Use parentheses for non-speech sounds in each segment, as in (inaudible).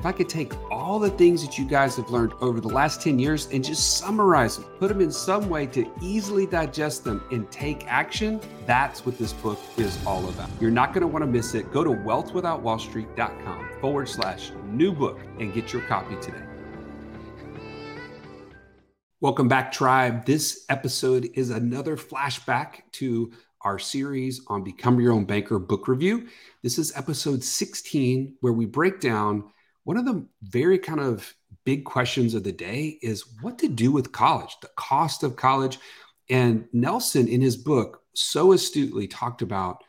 if I could take all the things that you guys have learned over the last 10 years and just summarize them, put them in some way to easily digest them and take action, that's what this book is all about. You're not going to want to miss it. Go to wealthwithoutwallstreet.com forward slash new book and get your copy today. Welcome back, tribe. This episode is another flashback to our series on Become Your Own Banker book review. This is episode 16, where we break down one of the very kind of big questions of the day is what to do with college, the cost of college. And Nelson, in his book, so astutely talked about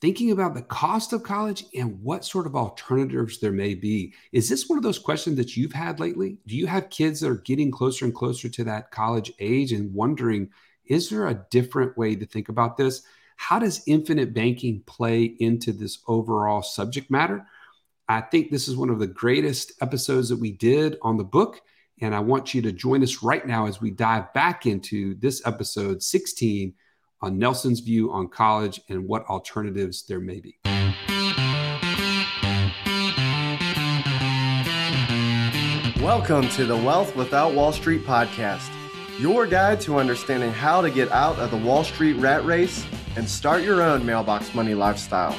thinking about the cost of college and what sort of alternatives there may be. Is this one of those questions that you've had lately? Do you have kids that are getting closer and closer to that college age and wondering, is there a different way to think about this? How does infinite banking play into this overall subject matter? I think this is one of the greatest episodes that we did on the book. And I want you to join us right now as we dive back into this episode 16 on Nelson's view on college and what alternatives there may be. Welcome to the Wealth Without Wall Street podcast, your guide to understanding how to get out of the Wall Street rat race and start your own mailbox money lifestyle.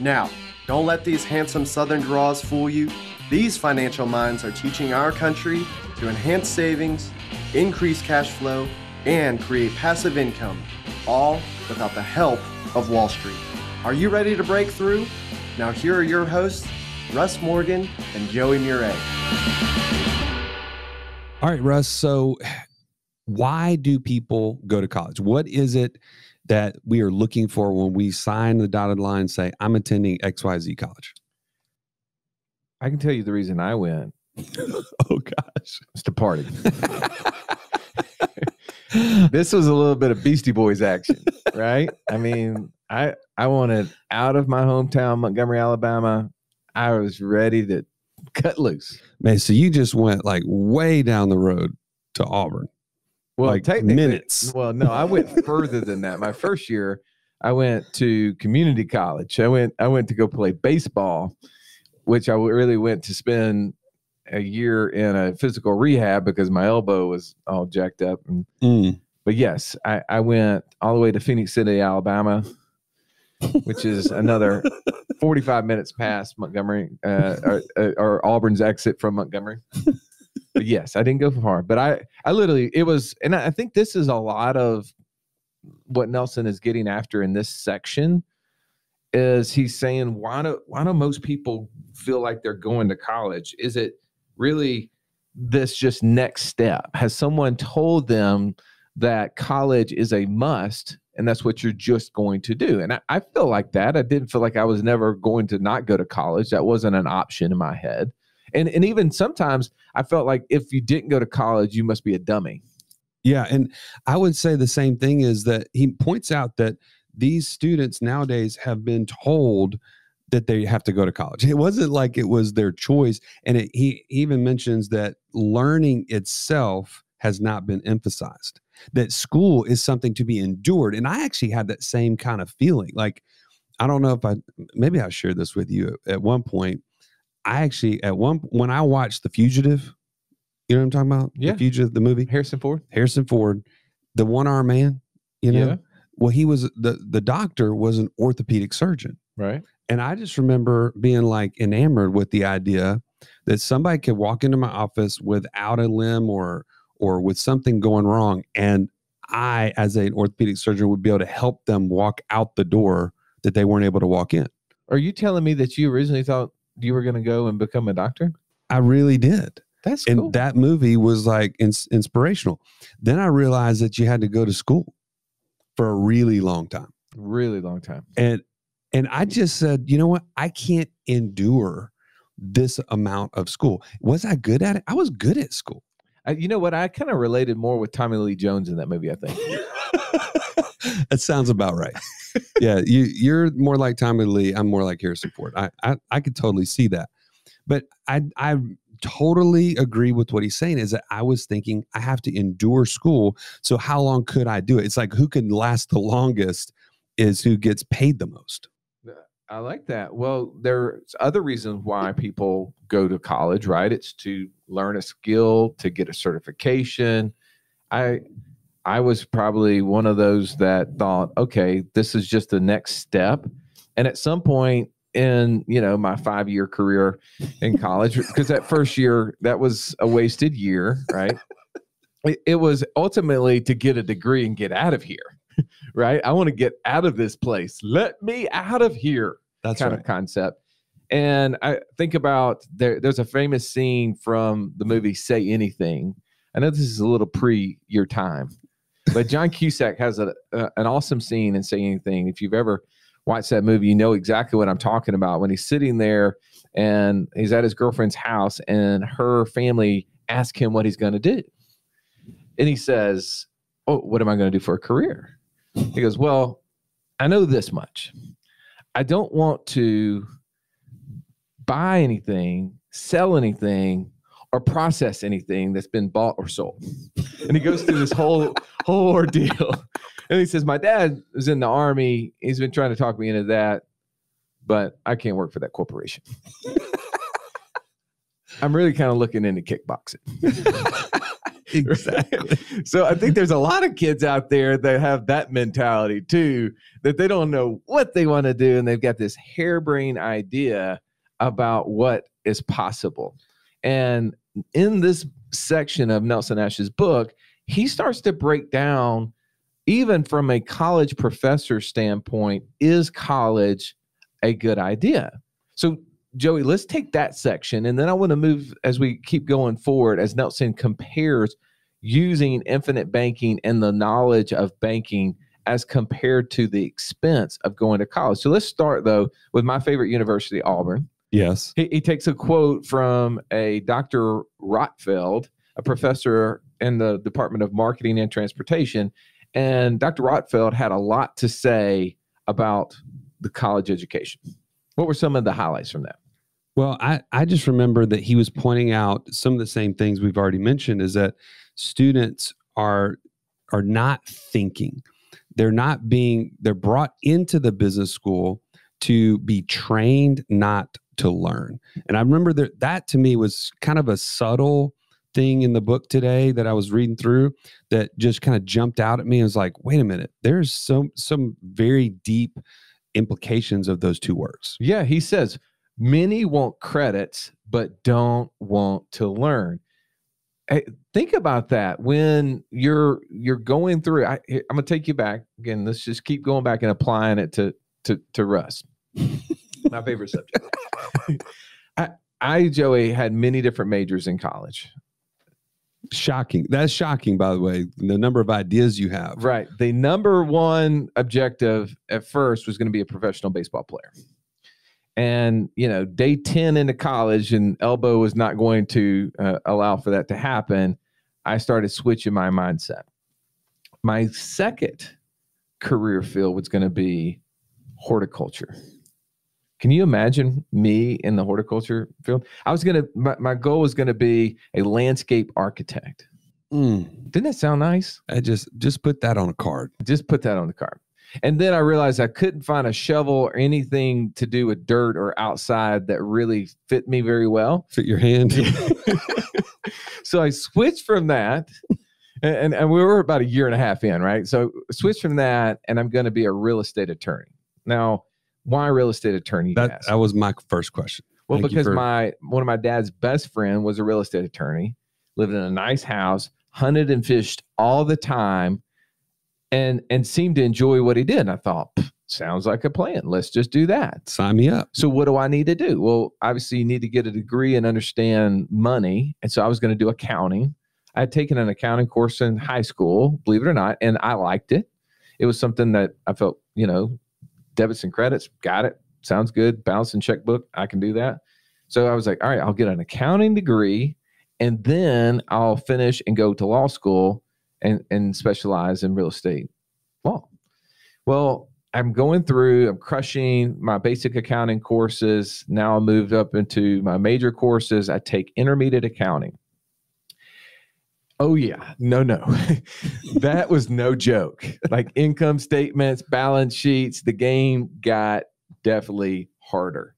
Now, don't let these handsome Southern draws fool you. These financial minds are teaching our country to enhance savings, increase cash flow, and create passive income, all without the help of Wall Street. Are you ready to break through? Now, here are your hosts, Russ Morgan and Joey Murray. All right, Russ. So, why do people go to college? What is it that we are looking for when we sign the dotted line say i'm attending xyz college. I can tell you the reason i went (laughs) oh gosh. it's to party. (laughs) This was a little bit of beastie boys action right? I mean i i wanted out of my hometown montgomery alabama. I was ready to cut loose. Man so you just went like way down the road to auburn well, like technically, minutes. Well, no, I went (laughs) further than that. My first year, I went to community college. I went I went to go play baseball, which I really went to spend a year in a physical rehab because my elbow was all jacked up. And, mm. But yes, I, I went all the way to Phenix City, Alabama, which is another 45 minutes past Montgomery uh, or, uh, or Auburn's exit from Montgomery but yes, I didn't go far. But I, I literally, it was, and I think this is a lot of what Nelson is getting after in this section is he's saying why do why do most people feel like they're going to college? Is it really this just next step? Has someone told them that college is a must and that's what you're just going to do? And I, I feel like that. I didn't feel like I was never going to not go to college. That wasn't an option in my head. And and even sometimes I felt like if you didn't go to college, you must be a dummy. Yeah, and I would say the same thing is that he points out that these students nowadays have been told that they have to go to college. It wasn't like it was their choice. And it, he even mentions that learning itself has not been emphasized, that school is something to be endured. And I actually had that same kind of feeling. Like, I don't know if I, maybe I shared this with you at one point. I actually at one when I watched The Fugitive, you know what I'm talking about? Yeah. The Fugitive, the movie. Harrison Ford. Harrison Ford, the one arm man, you know. Yeah. Well, he was the the doctor was an orthopedic surgeon. Right. And I just remember being like enamored with the idea that somebody could walk into my office without a limb or or with something going wrong and I as an orthopedic surgeon would be able to help them walk out the door that they weren't able to walk in. Are you telling me that you originally thought you were going to go and become a doctor? I really did. That's and that movie was like ins- inspirational. Then I realized that you had to go to school for a really long time. really long time. And and I just said, you know what? I can't endure this amount of school. Was I good at it? I was good at school. I, you know what? I kind of related more with Tommy Lee Jones in that movie. I think. (laughs) (laughs) that sounds about right. yeah, you you're more like Tommy Lee. I'm more like Harrison Ford. I I, I could totally see that, but I I totally agree with what he's saying. Is that I was thinking I have to endure school. So how long could I do it? It's like who can last the longest is who gets paid the most. I like that. Well, there's other reasons why people go to college, right? It's to learn a skill, to get a certification. I I was probably one of those that thought, okay, this is just the next step. And at some point in, you know, my 5-year career in (laughs) college because that first year that was a wasted year, right? it, it was ultimately to get a degree and get out of here (laughs) right? I want to get out of this place. Let me out of here. That's kind right. of concept. And I think about there, there's a famous scene from the movie Say Anything. I know this is a little pre your time, but John Cusack has a, a an awesome scene in Say Anything. If you've ever watched that movie, you know exactly what I'm talking about. When he's sitting there and he's at his girlfriend's house, and her family ask him what he's going to do, and he says, "Oh, what am I going to do for a career?" He goes, "Well, I know this much. I don't want to buy anything, sell anything, or process anything that's been bought or sold. And he goes through this whole whole ordeal. (laughs) And he says, My dad is in the army. He's been trying to talk me into that, but I can't work for that corporation. (laughs) I'm really kind of looking into kickboxing. (laughs) Exactly. so I think there's a lot of kids out there that have that mentality too, that they don't know what they want to do and they've got this harebrained idea about what is possible. And in this section of Nelson Nash's book, he starts to break down, even from a college professor standpoint, is college a good idea? So, Joey, let's take that section. And then I want to move as we keep going forward as Nelson compares using infinite banking and the knowledge of banking as compared to the expense of going to college. So let's start though with my favorite university, Auburn. Yes. He, he takes a quote from a Dr. Rotfeld, a professor in the Department of Marketing and Transportation. And Dr. Rotfeld had a lot to say about the college education. What were some of the highlights from that? Well, I, I just remember that he was pointing out some of the same things we've already mentioned is that students are are not thinking. They're not being they're brought into the business school to be trained, not to learn. And I remember that that to me was kind of a subtle thing in the book today that I was reading through that just kind of jumped out at me. I was like, wait a minute, there's some some very deep implications of those two words. Yeah, he says many want credits but don't want to learn. Hey, think about that when you're you're going through. I, I'm gonna take you back again. Let's just keep going back and applying it to to to Russ, (laughs) my favorite subject. I, I Joey had many different majors in college. Shocking. That's shocking, by the way, the number of ideas you have. Right. The number one objective at first was going to be a professional baseball player. And, you know, day 10 into college, and Elbow was not going to uh, allow for that to happen. I started switching my mindset. My second career field was going to be horticulture. Can you imagine me in the horticulture field? I was going to, my, my goal was going to be a landscape architect. Mm, Didn't that sound nice? I just just put that on a card. Just put that on the card. And then I realized I couldn't find a shovel or anything to do with dirt or outside that really fit me very well. Fit your hand. (laughs) so I switched from that. And, and we were about a year and a half in, right? So switched from that, and I'm going to be a real estate attorney. Now, why real estate attorney? that that was my first question. Well, Thank because for- my one of my dad's best friend was a real estate attorney, lived in a nice house, hunted and fished all the time, and and seemed to enjoy what he did. And I thought, sounds like a plan. Let's just do that. Sign me up. So what do I need to do? Well, obviously you need to get a degree and understand money. And so I was going to do accounting. I had taken an accounting course in high school, believe it or not, and I liked it. It was something that I felt, you know, debits and credits, got it. Sounds good. Balance and checkbook, I can do that. So I was like, all right, I'll get an accounting degree and then I'll finish and go to law school and and specialize in real estate law. Well, I'm going through, I'm crushing my basic accounting courses. Now I moved up into my major courses. I take intermediate accounting. Oh, yeah. No, no. (laughs) that was no joke. Like income statements, balance sheets, the game got definitely harder.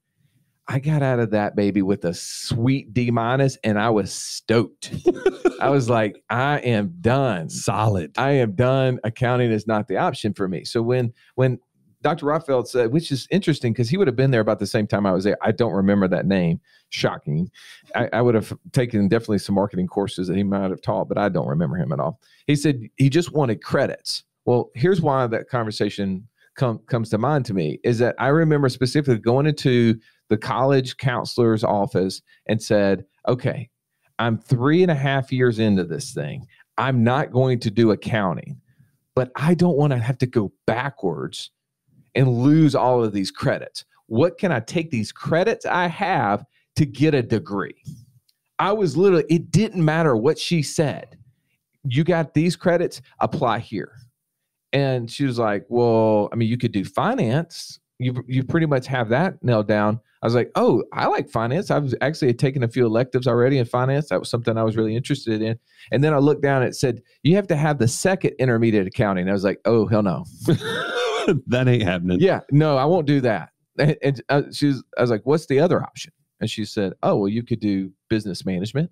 I got out of that baby with a sweet D minus and I was stoked. (laughs) I was like, I am done. Solid. I am done. Accounting is not the option for me. So when when Dr. Rotfeld said, which is interesting because he would have been there about the same time I was there. I don't remember that name. Shocking. I, I would have taken definitely some marketing courses that he might have taught, but I don't remember him at all. He said he just wanted credits. Well, here's why that conversation come, comes to mind to me is that I remember specifically going into the college counselor's office and said, okay, I'm three and a half years into this thing. I'm not going to do accounting, but I don't want to have to go backwards and lose all of these credits. What can I take these credits I have to get a degree? I was literally, it didn't matter what she said. You got these credits, apply here. And she was like, Well, I mean, you could do finance. You, you pretty much have that nailed down. I was like, Oh, I like finance. I was actually taking a few electives already in finance. That was something I was really interested in. And then I looked down and it said, You have to have the second intermediate accounting. I was like, Oh, hell no. (laughs) that ain't happening. Yeah, no, I won't do that. And, and uh, she's, I was like, what's the other option? And she said, oh, well, you could do business management.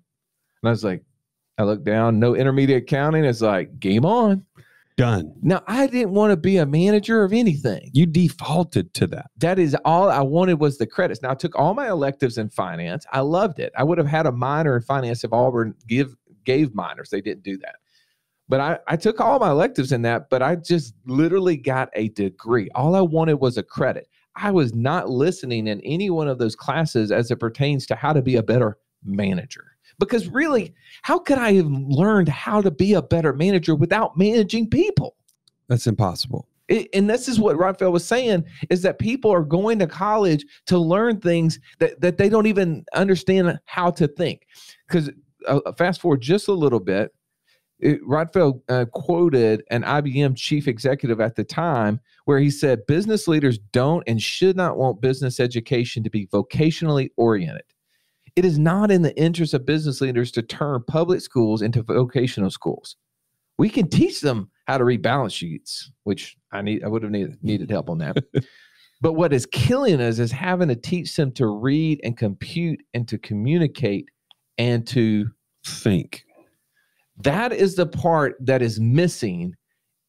And I was like, I looked down, no intermediate accounting. It's like, game on. Done. Now, I didn't want to be a manager of anything. You defaulted to that. That is all I wanted was the credits. Now, I took all my electives in finance. I loved it. I would have had a minor in finance if Auburn give gave minors. They didn't do that. But I, I took all my electives in that, but I just literally got a degree. All I wanted was a credit. I was not listening in any one of those classes as it pertains to how to be a better manager. Because really, how could I have learned how to be a better manager without managing people? That's impossible. It, and this is what Rotfeld was saying is that people are going to college to learn things that, that they don't even understand how to think. Because uh, fast forward just a little bit, it, Rotfeld uh, quoted an IBM chief executive at the time where he said, Business leaders don't and should not want business education to be vocationally oriented. It is not in the interest of business leaders to turn public schools into vocational schools. We can teach them how to read balance sheets, which I need I would have needed, needed help on that. (laughs) but what is killing us is having to teach them to read and compute and to communicate and to Think. That is the part that is missing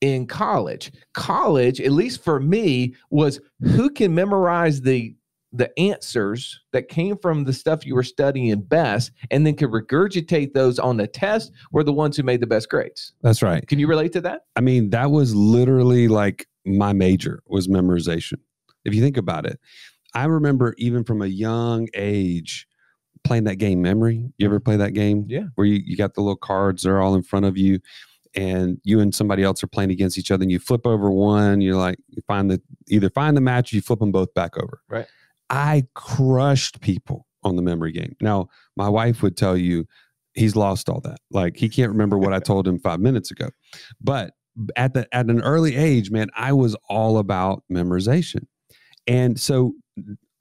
in college. College, at least for me, was who can memorize the the answers that came from the stuff you were studying best and then could regurgitate those on the test were the ones who made the best grades. That's right. Can you relate to that? I mean, that was literally like my major was memorization. If you think about it, I remember even from a young age playing that game memory. You ever play that game? Yeah. Where you, you got the little cards, they're all in front of you, and you and somebody else are playing against each other, and you flip over one, you're like, you find the either find the match, or you flip them both back over. Right. I crushed people on the memory game. Now, my wife would tell you he's lost all that. Like he can't remember what I (laughs) told him five minutes ago. But at the at an early age, man, I was all about memorization. And so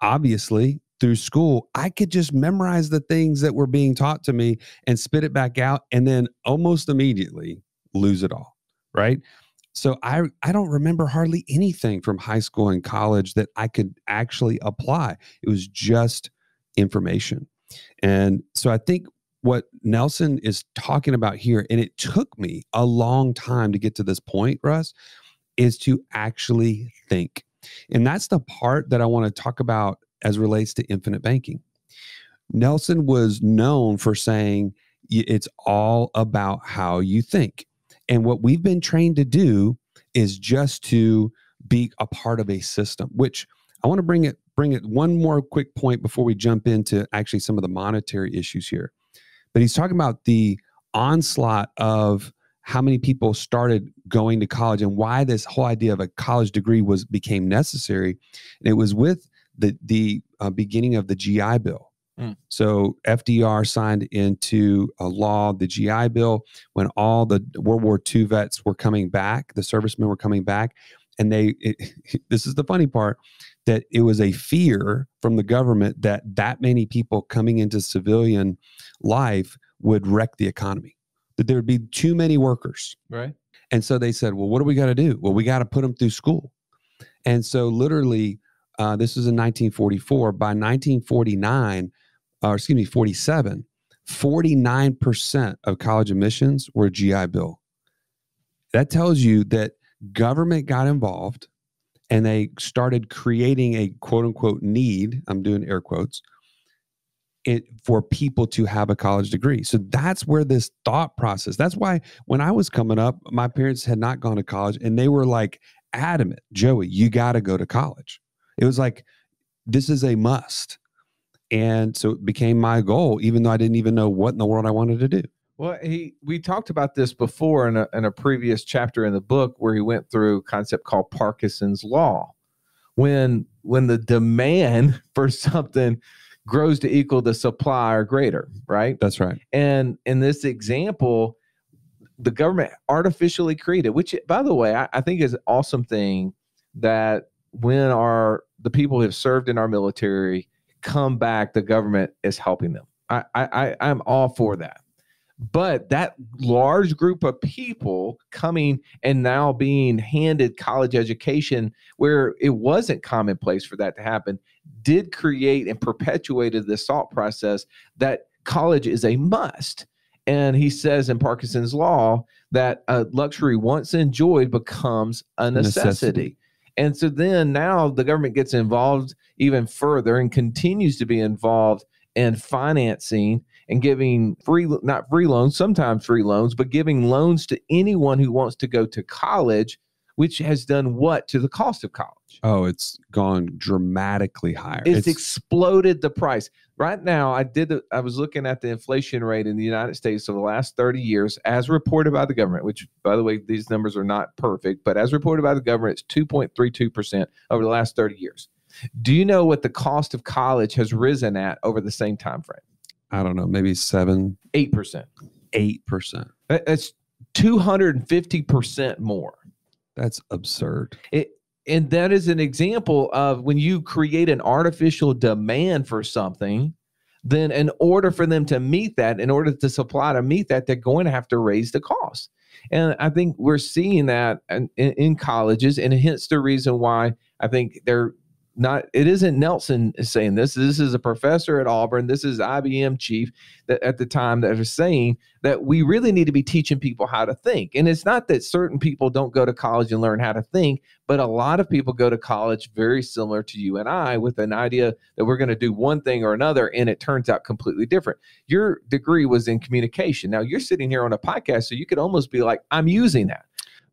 obviously through school, I could just memorize the things that were being taught to me and spit it back out and then almost immediately lose it all. Right. So I I don't remember hardly anything from high school and college that I could actually apply. It was just information. And so I think what Nelson is talking about here, and it took me a long time to get to this point, Russ, is to actually think. And that's the part that I want to talk about as relates to infinite banking. Nelson was known for saying it's all about how you think. And what we've been trained to do is just to be a part of a system, which I want to bring it bring it one more quick point before we jump into actually some of the monetary issues here. But he's talking about the onslaught of how many people started going to college and why this whole idea of a college degree was became necessary. And it was with the the uh, beginning of the GI Bill, Mm. So FDR signed into a law, the GI Bill, when all the World War II vets were coming back, the servicemen were coming back, and they. It, (laughs) this is the funny part that it was a fear from the government that that many people coming into civilian life would wreck the economy, that there would be too many workers. Right. And so they said, well, what do we got to do? Well, we got to put them through school. And so, literally, uh, this was in 1944. By 1949, or excuse me, 47, 49% of college admissions were GI Bill. That tells you that government got involved and they started creating a quote unquote need. I'm doing air quotes. It, for people to have a college degree. So that's where this thought process. That's why when I was coming up, my parents had not gone to college and they were like adamant, Joey, you got to go to college. It was like this is a must. And so it became my goal even though I didn't even know what in the world I wanted to do. Well, he we talked about this before in a, in a previous chapter in the book where he went through a concept called Parkinson's law. When when the demand (laughs) for something grows to equal the supply or greater, right? That's right. And in this example, the government artificially created, which by the way, I, I think is an awesome thing that when our the people who have served in our military come back, the government is helping them. I I I'm all for that. But that large group of people coming and now being handed college education where it wasn't commonplace for that to happen did create and perpetuated this thought process that college is a must. And he says in Parkinson's law that a luxury once enjoyed becomes a necessity. Necessity. And so then now the government gets involved even further and continues to be involved in financing and giving free, not free loans, sometimes free loans, but giving loans to anyone who wants to go to college, which has done what to the cost of college? Oh, it's gone dramatically higher. It's, exploded the price. Right now, I did. The, I was looking at the inflation rate in the United States over the last 30 years, as reported by the government. Which, by the way, these numbers are not perfect, but as reported by the government, it's 2.32 percent over the last 30 years. Do you know what the cost of college has risen at over the same time frame? I don't know, maybe seven, Eight percent. eight percent. That's 250 percent more. That's absurd. It, and that is an example of when you create an artificial demand for something, then in order for them to meet that, in order to supply to meet that, they're going to have to raise the cost. And I think we're seeing that in, in, colleges, and hence the reason why I think they're not it isn't Nelson saying this. This is a professor at Auburn. This is IBM chief that at the time that are saying that we really need to be teaching people how to think. And it's not that certain people don't go to college and learn how to think, but a lot of people go to college very similar to you and I with an idea that we're going to do one thing or another and it turns out completely different. Your degree was in communication. Now you're sitting here on a podcast so you could almost be like I'm using that.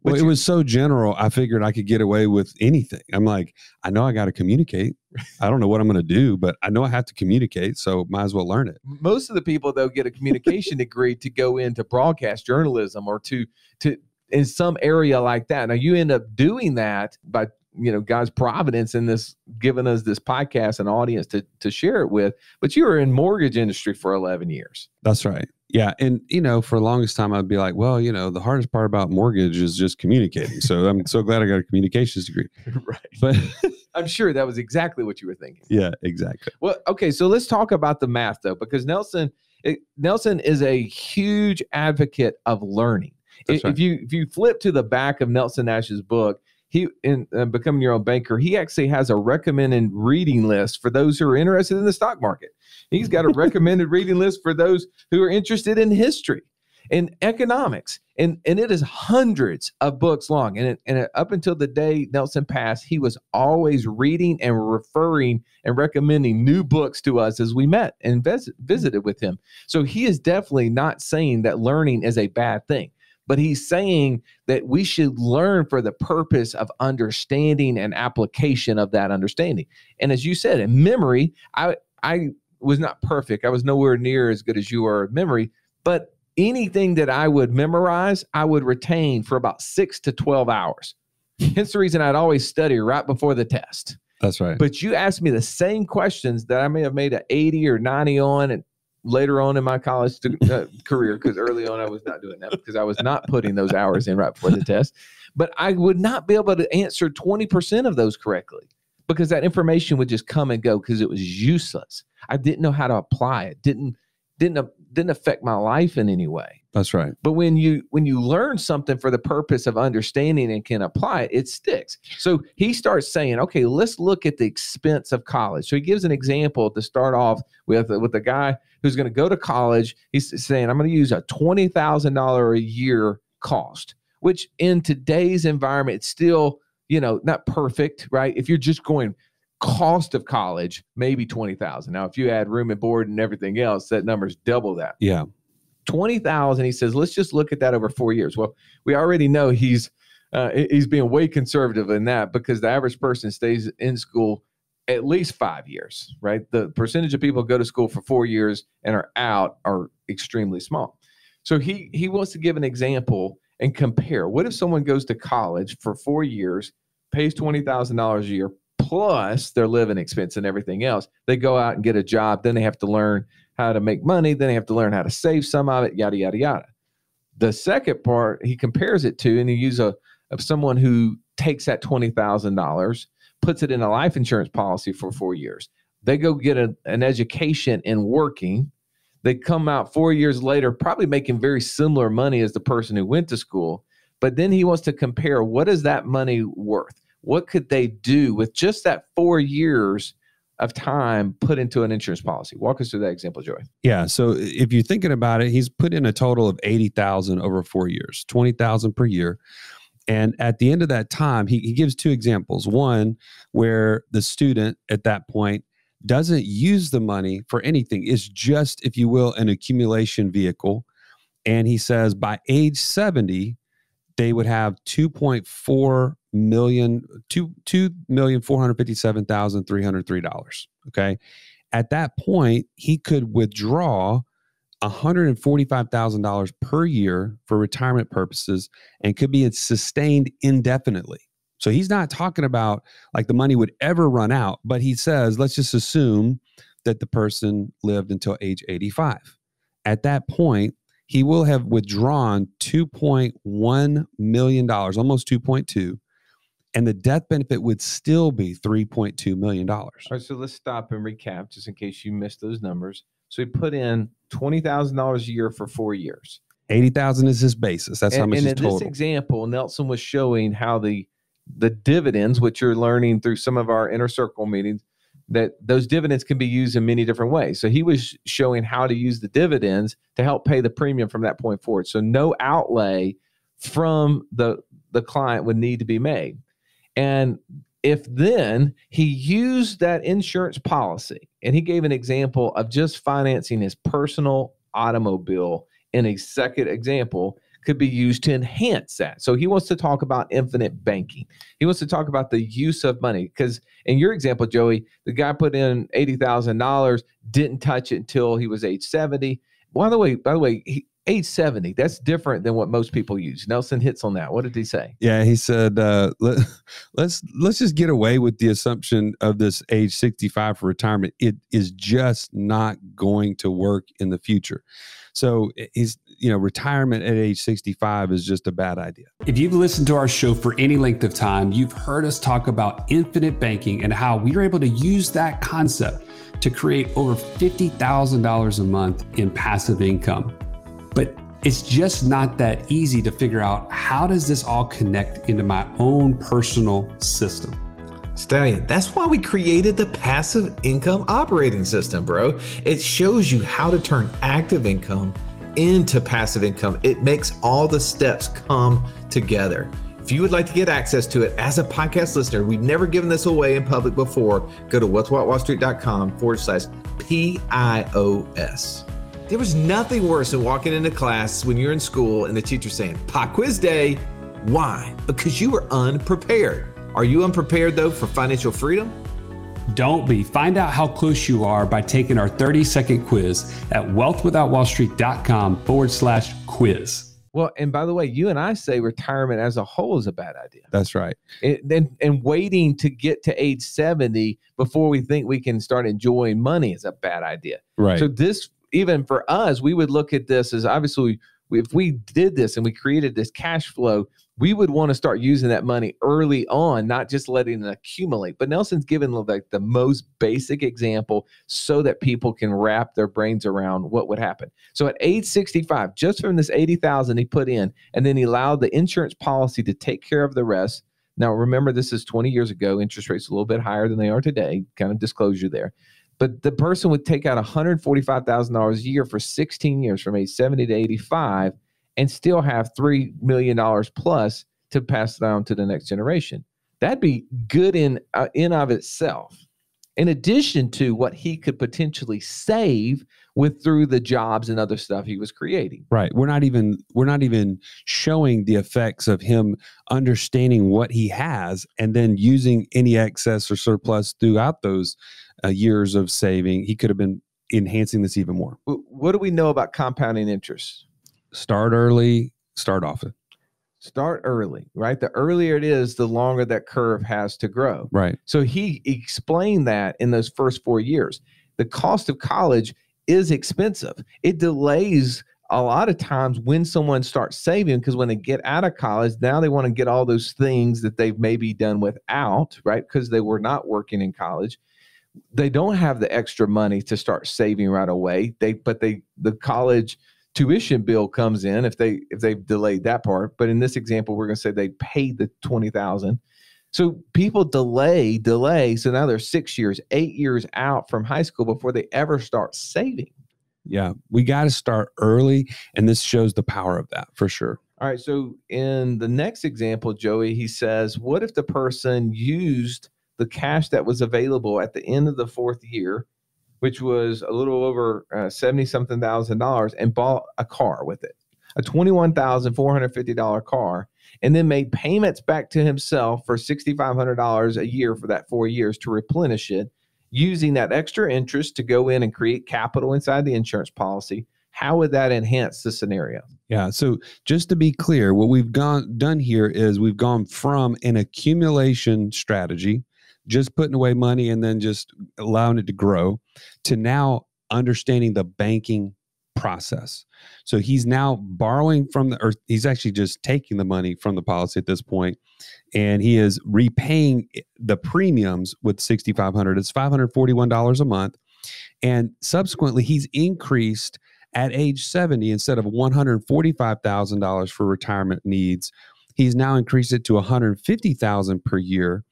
Well, it was so general. I figured I could get away with anything. I'm like, I know I got to communicate. I don't know what I'm going to do, but I know I have to communicate. So might as well learn it. most of the people though get a communication degree to go into broadcast journalism or to to in some area like that now you end up doing that by you know god's providence in this giving us this podcast and audience to to share it with but you were in mortgage industry for 11 years That's right. Yeah. And, you know, for the longest time, I'd be like, well, you know, the hardest part about mortgage is just communicating. So I'm so glad I got a communications degree. (laughs) right But (laughs) i'm sure that was exactly what you were thinking yeah, exactly. Well, okay, so let's talk about the math though, because Nelson it, Nelson is a huge advocate of learning. That's If right. if you if you flip to the back of Nelson Nash's book, he in uh, becoming your own banker, he actually has a recommended reading list for those who are interested in the stock market. He's got a (laughs) recommended reading list for those who are interested in history and economics and and it is hundreds of books long. And it, and it, up until the day Nelson passed he was always reading and referring and recommending new books to us as we met and vis- visited with him. So he is definitely not saying that learning is a bad thing but he's saying that we should learn for the purpose of understanding and application of that understanding and as you said in memory i i was not perfect i was nowhere near as good as you are at memory but anything that I would memorize, I would retain for about six to 12 hours. (laughs) Hence the reason I'd always study right before the test. That's right. But you asked me the same questions that I may have made an 80 or 90 on and later on in my college uh, career, because early on I was not doing that because I was not putting those hours in right before the test. But I would not be able to answer 20% of those correctly because that information would just come and go because it was useless. I didn't know how to apply it. Didn't didn't didn't affect my life in any way. That's right. But when you when you learn something for the purpose of understanding and can apply it, it sticks. So he starts saying, "Okay, let's look at the expense of college." So he gives an example to start off with with a guy who's going to go to college. He's saying, "I'm going to use a twenty thousand dollar a year cost," which in today's environment, it's still you know not perfect, right? If you're just going cost of college, maybe twenty thousand. Now, if you add room and board and everything else, that number's double that. Yeah. 20,000 he says let's just look at that over 4 years. Well, we already know he's uh, he's being way conservative in that because the average person stays in school at least 5 years, right? The percentage of people go to school for 4 years and are out are extremely small. So he he wants to give an example and compare. What if someone goes to college for 4 years, pays $20,000 a year plus their living expense and everything else. They go out and get a job, then they have to learn how to make money. Then they have to learn how to save some of it, yada, yada, yada. The second part, he compares it to, and he uses a of someone who takes that $20,000, puts it in a life insurance policy for four years. They go get a, an education in working. They come out four years later, probably making very similar money as the person who went to school. But then he wants to compare what is that money worth? What could they do with just that four years of time put into an insurance policy. Walk us through that example, Joey. Yeah. So if you're thinking about it, he's put in a total of 80,000 over four years, 20,000 per year. And at the end of that time, he, he gives two examples. One, where the student at that point doesn't use the money for anything, it's just, if you will, an accumulation vehicle. And he says by age 70, they would have 2.4 million two two million four hundred fifty seven thousand three hundred three dollars. Okay, at that point, he could withdraw one hundred and forty five thousand dollars per year for retirement purposes, and could be sustained indefinitely. So he's not talking about like the money would ever run out, but he says let's just assume that the person lived until age eighty five. At that point, he will have withdrawn $2.1 million, almost 2.2, and the death benefit would still be $3.2 million. All right, so let's stop and recap just in case you missed those numbers. So he put in $20,000 a year for four years. 80,000 is his basis. That's and, how much and in total. this example, Nelson was showing how the the dividends, which you're learning through some of our inner circle meetings, that those dividends can be used in many different ways. So he was showing how to use the dividends to help pay the premium from that point forward. So no outlay from the the client would need to be made. And if then he used that insurance policy and he gave an example of just financing his personal automobile in a second example could be used to enhance that. So he wants to talk about infinite banking. He wants to talk about the use of money because in your example, Joey, the guy put in eighty thousand dollars, didn't touch it until he was age seventy. By the way, by the way, he, age 70 that's different than what most people use. Nelson hits on that. What did he say? Yeah he said uh, let, (laughs) let's let's just get away with the assumption of this age 65 for retirement. It is just not going to work in the future. So he's you know retirement at age 65 is just a bad idea. If you've listened to our show for any length of time you've heard us talk about infinite banking and how we are able to use that concept to create over $50000 a month in passive income but it's just not that easy to figure out how does this all connect into my own personal system. Stallion, that's why we created the passive income operating system, bro. It shows you how to turn active income into passive income. It makes all the steps come together. If you would like to get access to it as a podcast listener, we've never given this away in public before. Go to wealthwithoutwallstreet.com forward slash PIOS. There was nothing worse than walking into class when you're in school and the teacher saying, Pop quiz day. Why? Because you were unprepared. Are you unprepared though for financial freedom? Don't be. Find out how close you are by taking our 30 second quiz at wealthwithoutwallstreet.com forward slash quiz. Well, and by the way, you and I say retirement as a whole is a bad idea. That's right. It, and, and waiting to get to age 70 before we think we can start enjoying money is a bad idea. Right. So this, even for us, we would look at this as obviously if we did this and we created this cash flow, we would want to start using that money early on, not just letting it accumulate. But Nelson's given like the most basic example so that people can wrap their brains around what would happen. So at age 65, just from this 80,000 he put in, and then he allowed the insurance policy to take care of the rest. Now remember, this is 20 years ago. Interest rates a little bit higher than they are today. Kind of disclosure there. But the person would take out $145,000 a year for 16 years from age 70 to 85 and still have $3 million plus to pass down to the next generation. That'd be good in, uh, in of itself. In addition to what he could potentially save with through the jobs and other stuff he was creating. Right. We're not even we're not even showing the effects of him understanding what he has and then using any excess or surplus throughout those uh, years of saving. He could have been enhancing this even more. What do we know about compounding interest? Start early, start often. Start early, right? The earlier it is, the longer that curve has to grow. Right. So he explained that in those first four years. The cost of college is expensive. It delays a lot of times when someone starts saving because when they get out of college, now they want to get all those things that they've maybe done without, right? Because they were not working in college. They don't have the extra money to start saving right away. They but they the college tuition bill comes in if they if they've delayed that part. But in this example, we're going to say they paid the twenty thousand. So people delay, delay. So now they're six years, eight years out from high school before they ever start saving. Yeah. We got to start early. And this shows the power of that for sure. All right. So in the next example, Joey, he says, what if the person used the cash that was available at the end of the fourth year, which was a little over uh, 70 something thousand dollars, and bought a car with it, a $21,450 car, and then made payments back to himself for $6,500 a year for that four years to replenish it, using that extra interest to go in and create capital inside the insurance policy? How would that enhance the scenario? Yeah. So just to be clear, what we've gone done here is we've gone from an accumulation strategy, just putting away money and then just allowing it to grow, to now understanding the banking process. So he's now borrowing from the, or he's actually just taking the money from the policy at this point, and he is repaying the premiums with sixty five hundred. It's five hundred forty one dollars a month, and subsequently he's increased at age 70 instead of $145,000 for retirement needs he's now increased it to 150,000 per year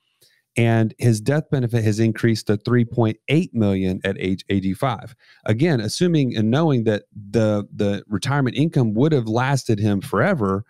and his death benefit has increased to 3.8 million at age 85 again assuming and knowing that the the retirement income would have lasted him forever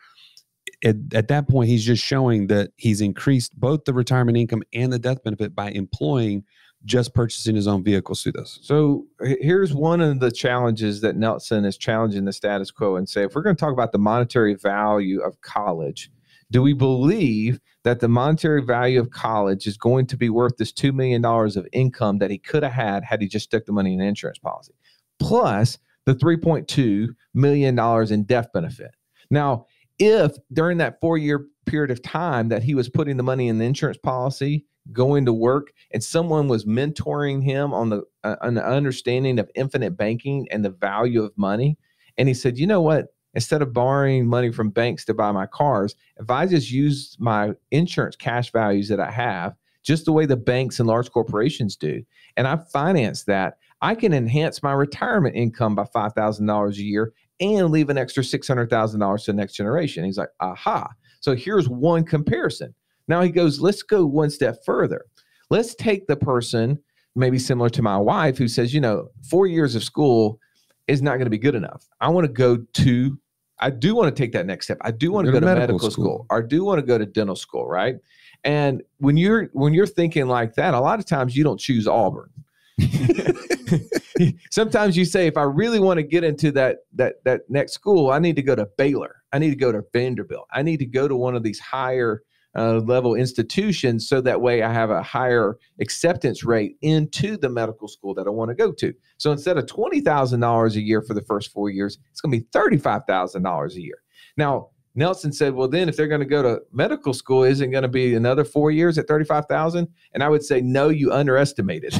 at, at that point he's just showing that he's increased both the retirement income and the death benefit by employing just purchasing his own vehicles through this So here's one of the challenges that Nelson is challenging the status quo and say if we're going to talk about the monetary value of college, do we believe that the monetary value of college is going to be worth this $2 million of income that he could have had had he just stuck the money in an insurance policy, plus the $3.2 million in death benefit? Now, if during that four year period of time that he was putting the money in the insurance policy, going to work, and someone was mentoring him on the uh, an understanding of infinite banking and the value of money, and he said, "You know what? Instead of borrowing money from banks to buy my cars, if I just use my insurance cash values that I have, just the way the banks and large corporations do, and I finance that, I can enhance my retirement income by five thousand dollars a year and leave an extra six hundred thousand dollars to the next generation." He's like, "Aha!" So here's one comparison. Now he goes, let's go one step further. Let's take the person, maybe similar to my wife, who says, you know, four years of school is not going to be good enough. I want to go to, I do want to take that next step. I do want to go, to medical, school. school. or I do want to go to dental school, right? And when you're when you're thinking like that, a lot of times you don't choose Auburn. (laughs) Sometimes you say, if I really want to get into that that that next school, I need to go to Baylor. I need to go to Vanderbilt. I need to go to one of these higher uh, level institutions so that way I have a higher acceptance rate into the medical school that I want to go to. So instead of $20,000 a year for the first four years, it's going to be $35,000 a year. Now, Nelson said, well, then if they're going to go to medical school, isn't going to be another four years at 35,000? And I would say, no, you underestimated.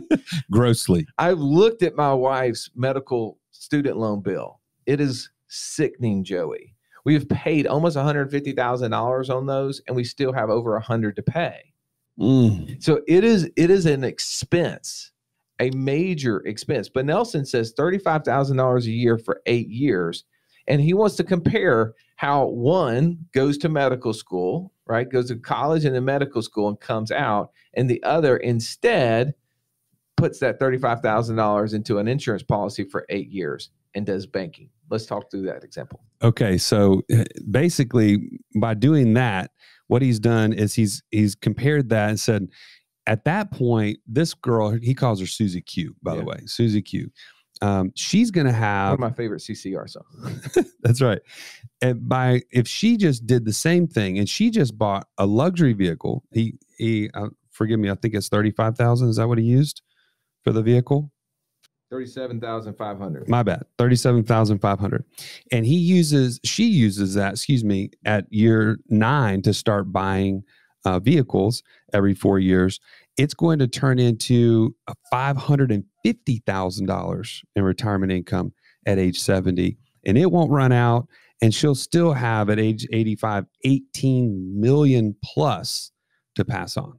(laughs) Grossly. I've looked at my wife's medical student loan bill. It is sickening, Joey. We've paid almost $150,000 on those and we still have over a 100 to pay. Mm. So it is it is an expense, a major expense. But Nelson says $35,000 a year for 8 years and he wants to compare how one goes to medical school, right? Goes to college and then medical school and comes out and the other instead puts that $35,000 into an insurance policy for 8 years and does banking. Let's talk through that example. Okay, so eh, basically by doing that, what he's done is he's he's compared that and said at that point, this girl, he calls her Susie Q, by the way, Susie Q. Um, she's gonna One have of my favorite CCR songs. (laughs) That's right. And by if she just did the same thing and she just bought a luxury vehicle, he he uh, forgive me, I think it's thirty five thousand. Is that what he used for the vehicle? 37,500. My bad, thirty seven thousand five hundred. And he uses she uses that, excuse me, at year nine to start buying uh, vehicles every four years. It's going to turn into a five hundred and fifty thousand dollars in retirement income at age seventy, and it won't run out. And she'll still have at age 85, 18 million plus to pass on.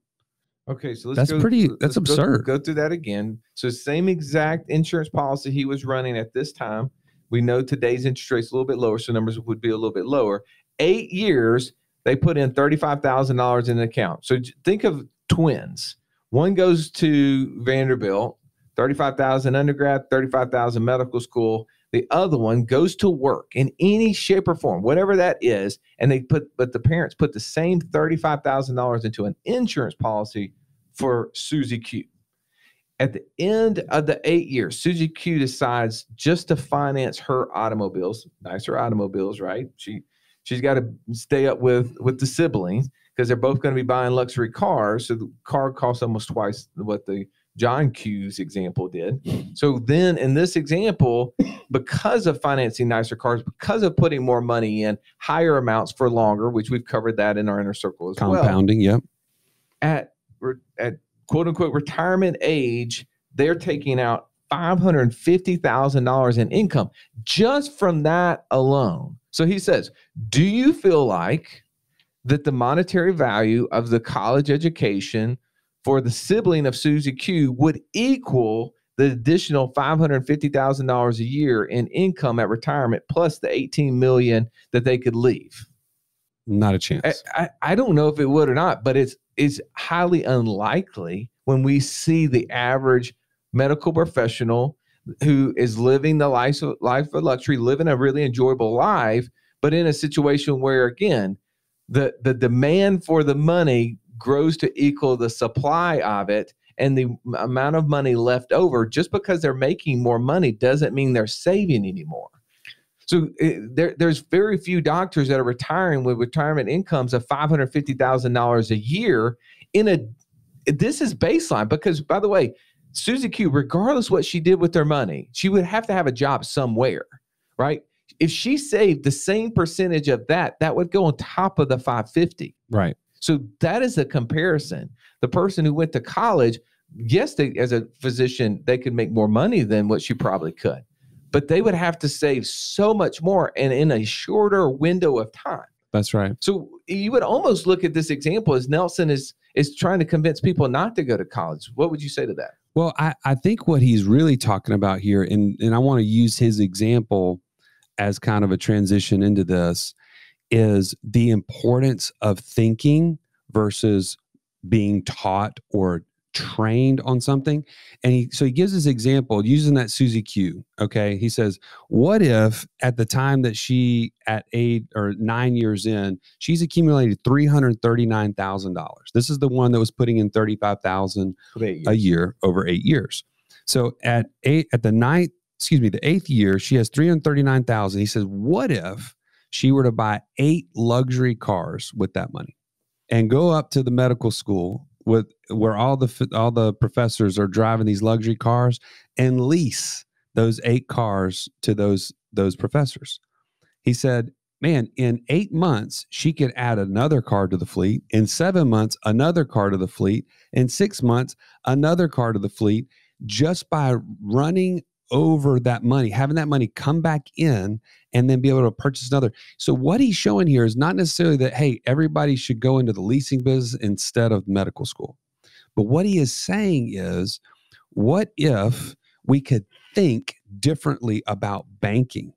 Okay, so let's That's go, pretty- that's go- absurd. Go, through that again. So same exact insurance policy he was running at this time. We know today's interest rate's a little bit lower, so numbers would be a little bit lower. Eight years, they put in thirty-five thousand dollars in an account. So think of twins. One goes to Vanderbilt, thirty-five thousand undergrad, thirty-five thousand medical school. The other one goes to work in any shape or form, whatever that is, and they put, but the parents put the same thirty-five thousand dollars into an insurance policy for Susie Q. At the end of the eight years, Susie Q decides just to finance her automobiles, nicer automobiles, right? She she's got to stay up with with the siblings because they're both going to be buying luxury cars. So the car costs almost twice what the John Q's example did. So then in this example, because of financing nicer cars, because of putting more money in, higher amounts for longer, which we've covered that in our inner circle as well Compounding, yep. at at quote unquote retirement age, they're taking out five hundred fifty thousand dollars in income just from that alone. So he says, "Do you feel like that the monetary value of the college education for the sibling of Susie Q would equal?" The additional five hundred fifty thousand dollars a year in income at retirement, plus the eighteen million that they could leave. Not a chance. I, I don't know if it would or not, but it's it's highly unlikely when we see the average medical professional who is living the life of, life of luxury, living a really enjoyable life, but in a situation where again, the the demand for the money grows to equal the supply of it and the amount of money left over just because they're making more money doesn't mean they're saving anymore so it, there, there's very few doctors that are retiring with retirement incomes of $550000 a year in a this is baseline because by the way susie q regardless what she did with her money she would have to have a job somewhere right if she saved the same percentage of that that would go on top of the 550 right. so that is a comparison. The person who went to college, yes, they, as a physician, they could make more money than what she probably could, but they would have to save so much more and in a shorter window of time. That's right. So you would almost look at this example as Nelson is is trying to convince people not to go to college. What would you say to that? Well, I, I think what he's really talking about here, and, and I want to use his example as kind of a transition into this, is the importance of thinking versus being taught or trained on something. And he so he gives this example using that Susie Q. Okay. He says, What if at the time that she at eight or nine years in, she's accumulated three hundred thirty-nine thousand dollars. This is the one that was putting in thirty-five thousand a year over eight years. So at eight at the ninth, excuse me, the eighth year, she has 339,000. He says, what if she were to buy eight luxury cars with that money and go up to the medical school with where all the all the professors are driving these luxury cars and lease those eight cars to those those professors. He said man, in eight months, she could add another car to the fleet. In seven months, another car to the fleet. In six months, another car to the fleet just by running over that money, having that money come back in and then be able to purchase another. So, what he's showing here is not necessarily that, hey, everybody should go into the leasing business instead of medical school. But what he is saying is, what if we could think differently about banking?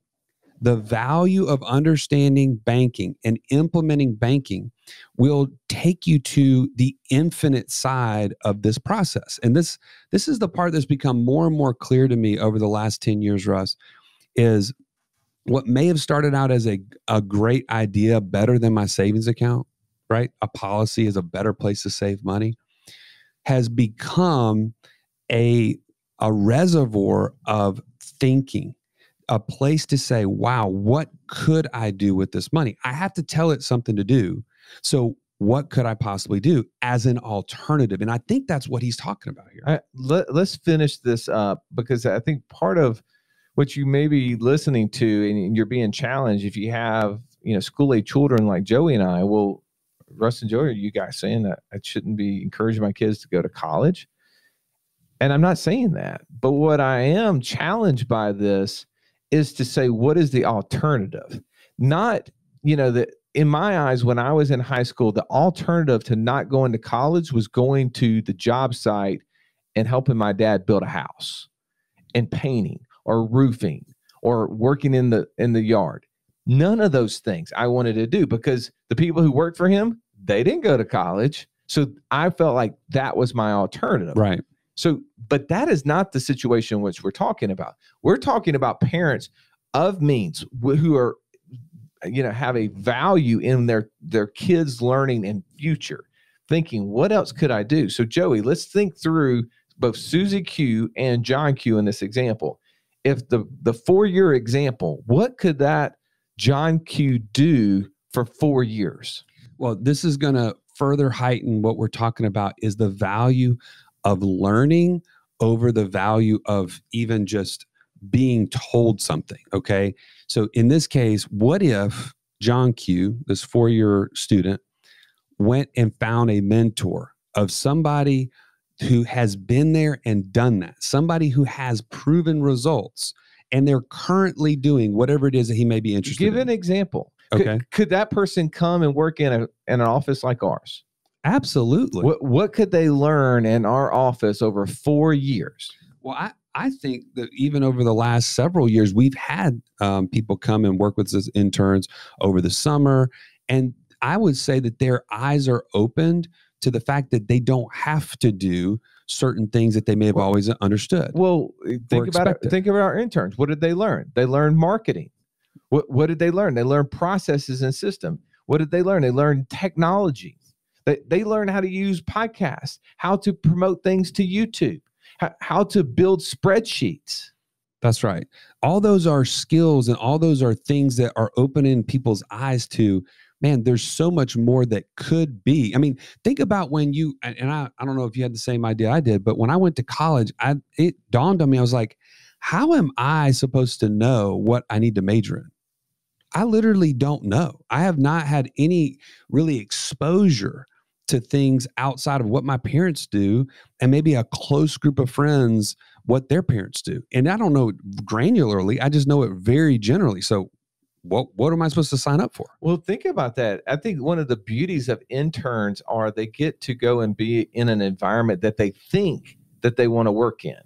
The value of understanding banking and implementing banking will take you to the infinite side of this process. And this this is the part that's become more and more clear to me over the last 10 years, Russ, is what may have started out as a, a great idea, better than my savings account, right? A policy is a better place to save money, has become a, a reservoir of thinking a place to say, wow, what could I do with this money? I have to tell it something to do. So, what could I possibly do as an alternative? And I think that's what he's talking about here. Let, us finish this up because I think part of what you may be listening to and you're being challenged if you have, you know, school age children like Joey and I, well, Russ and Joey, are you guys saying that I shouldn't be encouraging my kids to go to college? And I'm not saying that. But what I am challenged by this is to say what is the alternative? Not you know that in my eyes when i was in high school the alternative to not going to college was going to the job site and helping my dad build a house and painting or roofing or working in the in the yard. None of those things i wanted to do because the people who worked for him they didn't go to college. So i felt like that was my alternative. Right so, but that is not the situation which we're talking about. We're talking about parents of means who are, you know, have a value in their their kids' learning and future, thinking, what else could I do? So, Joey, let's think through both Susie Q and John Q in this example. If the the four year example, what could that John Q do for four years? Well, this is going to further heighten what we're talking about is the value of learning over the value of even just being told something. Okay. So in this case, what if John Q, this four year student, went and found a mentor of somebody who has been there and done that, somebody who has proven results, and they're currently doing whatever it is that he may be interested Give in. an example. Okay. Could, could that person come and work in a in an office like ours? Absolutely. What what could they learn in our office over four years? Well, I, I think that even over the last several years, we've had um, people come and work with us interns over the summer. And I would say that their eyes are opened to the fact that they don't have to do certain things that they may have Well- always understood. Well, think about it. Think about our interns. What did they learn? They learned marketing. What what did they learn? They learned processes and system. What did they learn? They learned technology. They they learned how to use podcasts, how to promote things to YouTube, how, how to build spreadsheets. That's right. All those are skills and all those are things that are opening people's eyes to, man, there's so much more that could be. I mean, think about when you, and I, I don't know if you had the same idea I did, but when I went to college, I, it dawned on me, I was like, how am I supposed to know what I need to major in? I literally don't know. I have not had any really exposure to things outside of what my parents do and maybe a close group of friends what their parents do. And I don't know granularly, I just know it very generally. So what what am I supposed to sign up for? Well, think about that. I think one of the beauties of interns are they get to go and be in an environment that they think that they want to work in.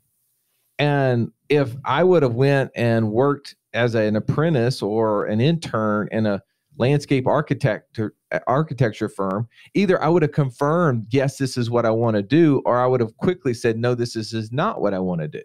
And if I would have went and worked as an apprentice or an intern in a landscape architect architecture firm, either I would have confirmed, yes, this is what I want to do, or I would have quickly said, no, this is, is not what I want to do.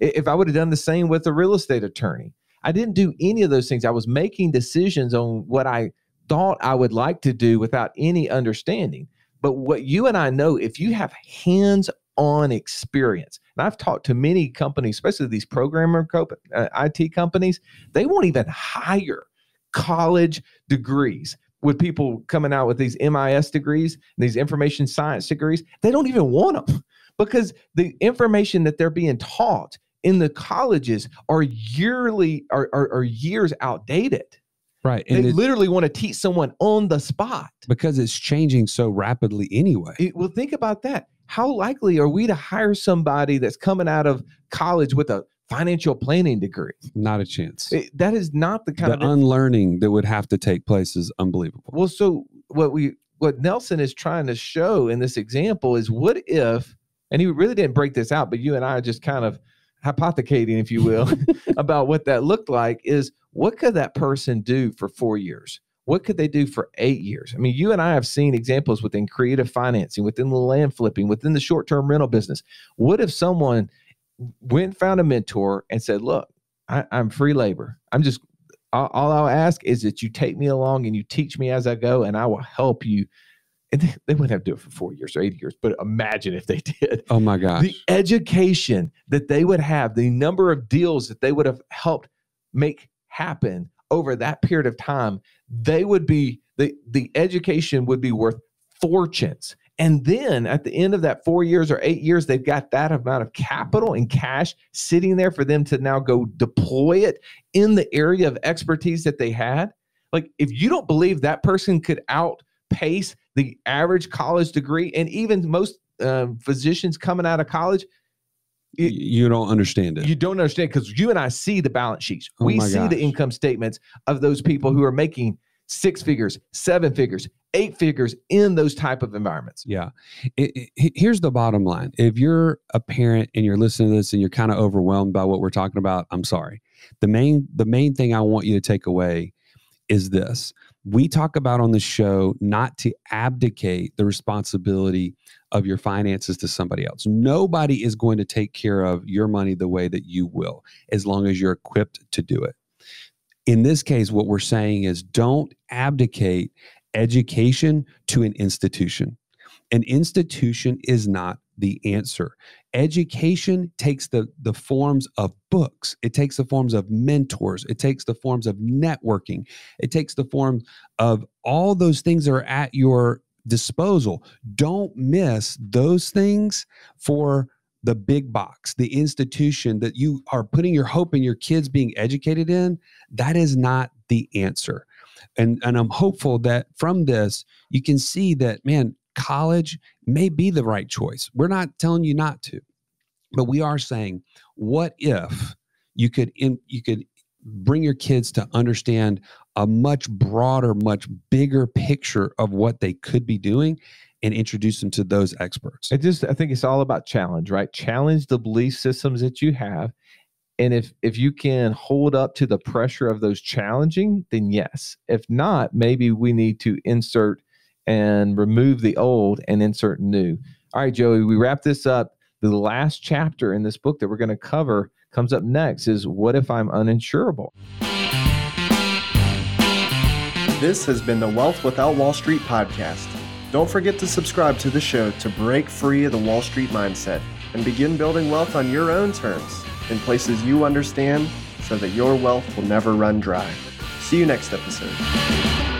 If I would have done the same with a real estate attorney, I didn't do any of those things. I was making decisions on what I thought I would like to do without any understanding. But what you and I know, if you have hands on experience, and I've talked to many companies, especially these programmer co- uh, IT companies, they won't even hire college degrees with people coming out with these MIS degrees and these information science degrees. They don't even want them because the information that they're being taught in the colleges are yearly are, are, are years outdated Right. They it, literally want to teach someone on the spot. because it's changing so rapidly anyway. It- well, think about that. How likely are we to hire somebody that's coming out of college with a financial planning degree? Not a chance. It- that is not the kind the of unlearning that would have to take place is unbelievable. Well, so what we what Nelson is trying to show in this example is what if, and he really didn't break this out, but you and I are just kind of hypothecating, if you will, (laughs) (laughs) about what that looked like. Is what could that person do for four years? What could they do for eight years? I mean, you and I have seen examples within creative financing, within the land flipping, within the short term rental business. What if someone went and found a mentor and said, "Look, I, I'm free labor. I'm just all, all I'll ask is that you take me along and you teach me as I go, and I will help you. And they, they wouldn't have to do it for four years or eight years, but imagine if they (laughs) did. Oh my gosh. The education that they would have, the number of deals that they would have helped make happen over that period of time, they would be the the education would be worth fortunes. And then at the end of that four years or eight years, they've got that amount of capital and cash sitting there for them to now go deploy it in the area of expertise that they had. Like, if you don't believe that person could outpace the average college degree and even most um, physicians coming out of college, Y- you don't understand it. you don't understand because you and I see the balance sheets. Oh we see the income statements of those people who are making six figures, seven figures, eight figures in those type of environments. Yeah. It- it- here's the bottom line. If you're a parent and you're listening to this and you're kind of overwhelmed by what we're talking about, I'm sorry. The main the main thing I want you to take away is this. We talk about on the show not to abdicate the responsibility of your finances to somebody else. Nobody is going to take care of your money the way that you will as long as you're equipped to do it. In this case what we're saying is don't abdicate education to an institution. An institution is not the answer. Education takes the, the forms of books, it takes the forms of mentors, it takes the forms of networking, it takes the form of all those things that are at your disposal. Don't miss those things for the big box, the institution that you are putting your hope in your kids being educated in. That is not the answer and and I'm hopeful that from this you can see that man college may be the right choice. We're not telling you not to. But we are saying what if you could in you could bring your kids to understand a much broader much bigger picture of what they could be doing and introduce them to those experts. I just, I think it's all about challenge, right? Challenge the belief systems that you have. And if if you can hold up to the pressure of those challenging, then yes. If not, maybe we need to insert and remove the old and insert new. All right, Joey, we wrap this up. The last chapter in this book that we're going to cover comes up next is what if I'm uninsurable? This has been the Wealth Without Wall Street podcast. Don't forget to subscribe to the show to break free of the Wall Street mindset and begin building wealth on your own terms in places you understand so that your wealth will never run dry. See you next episode.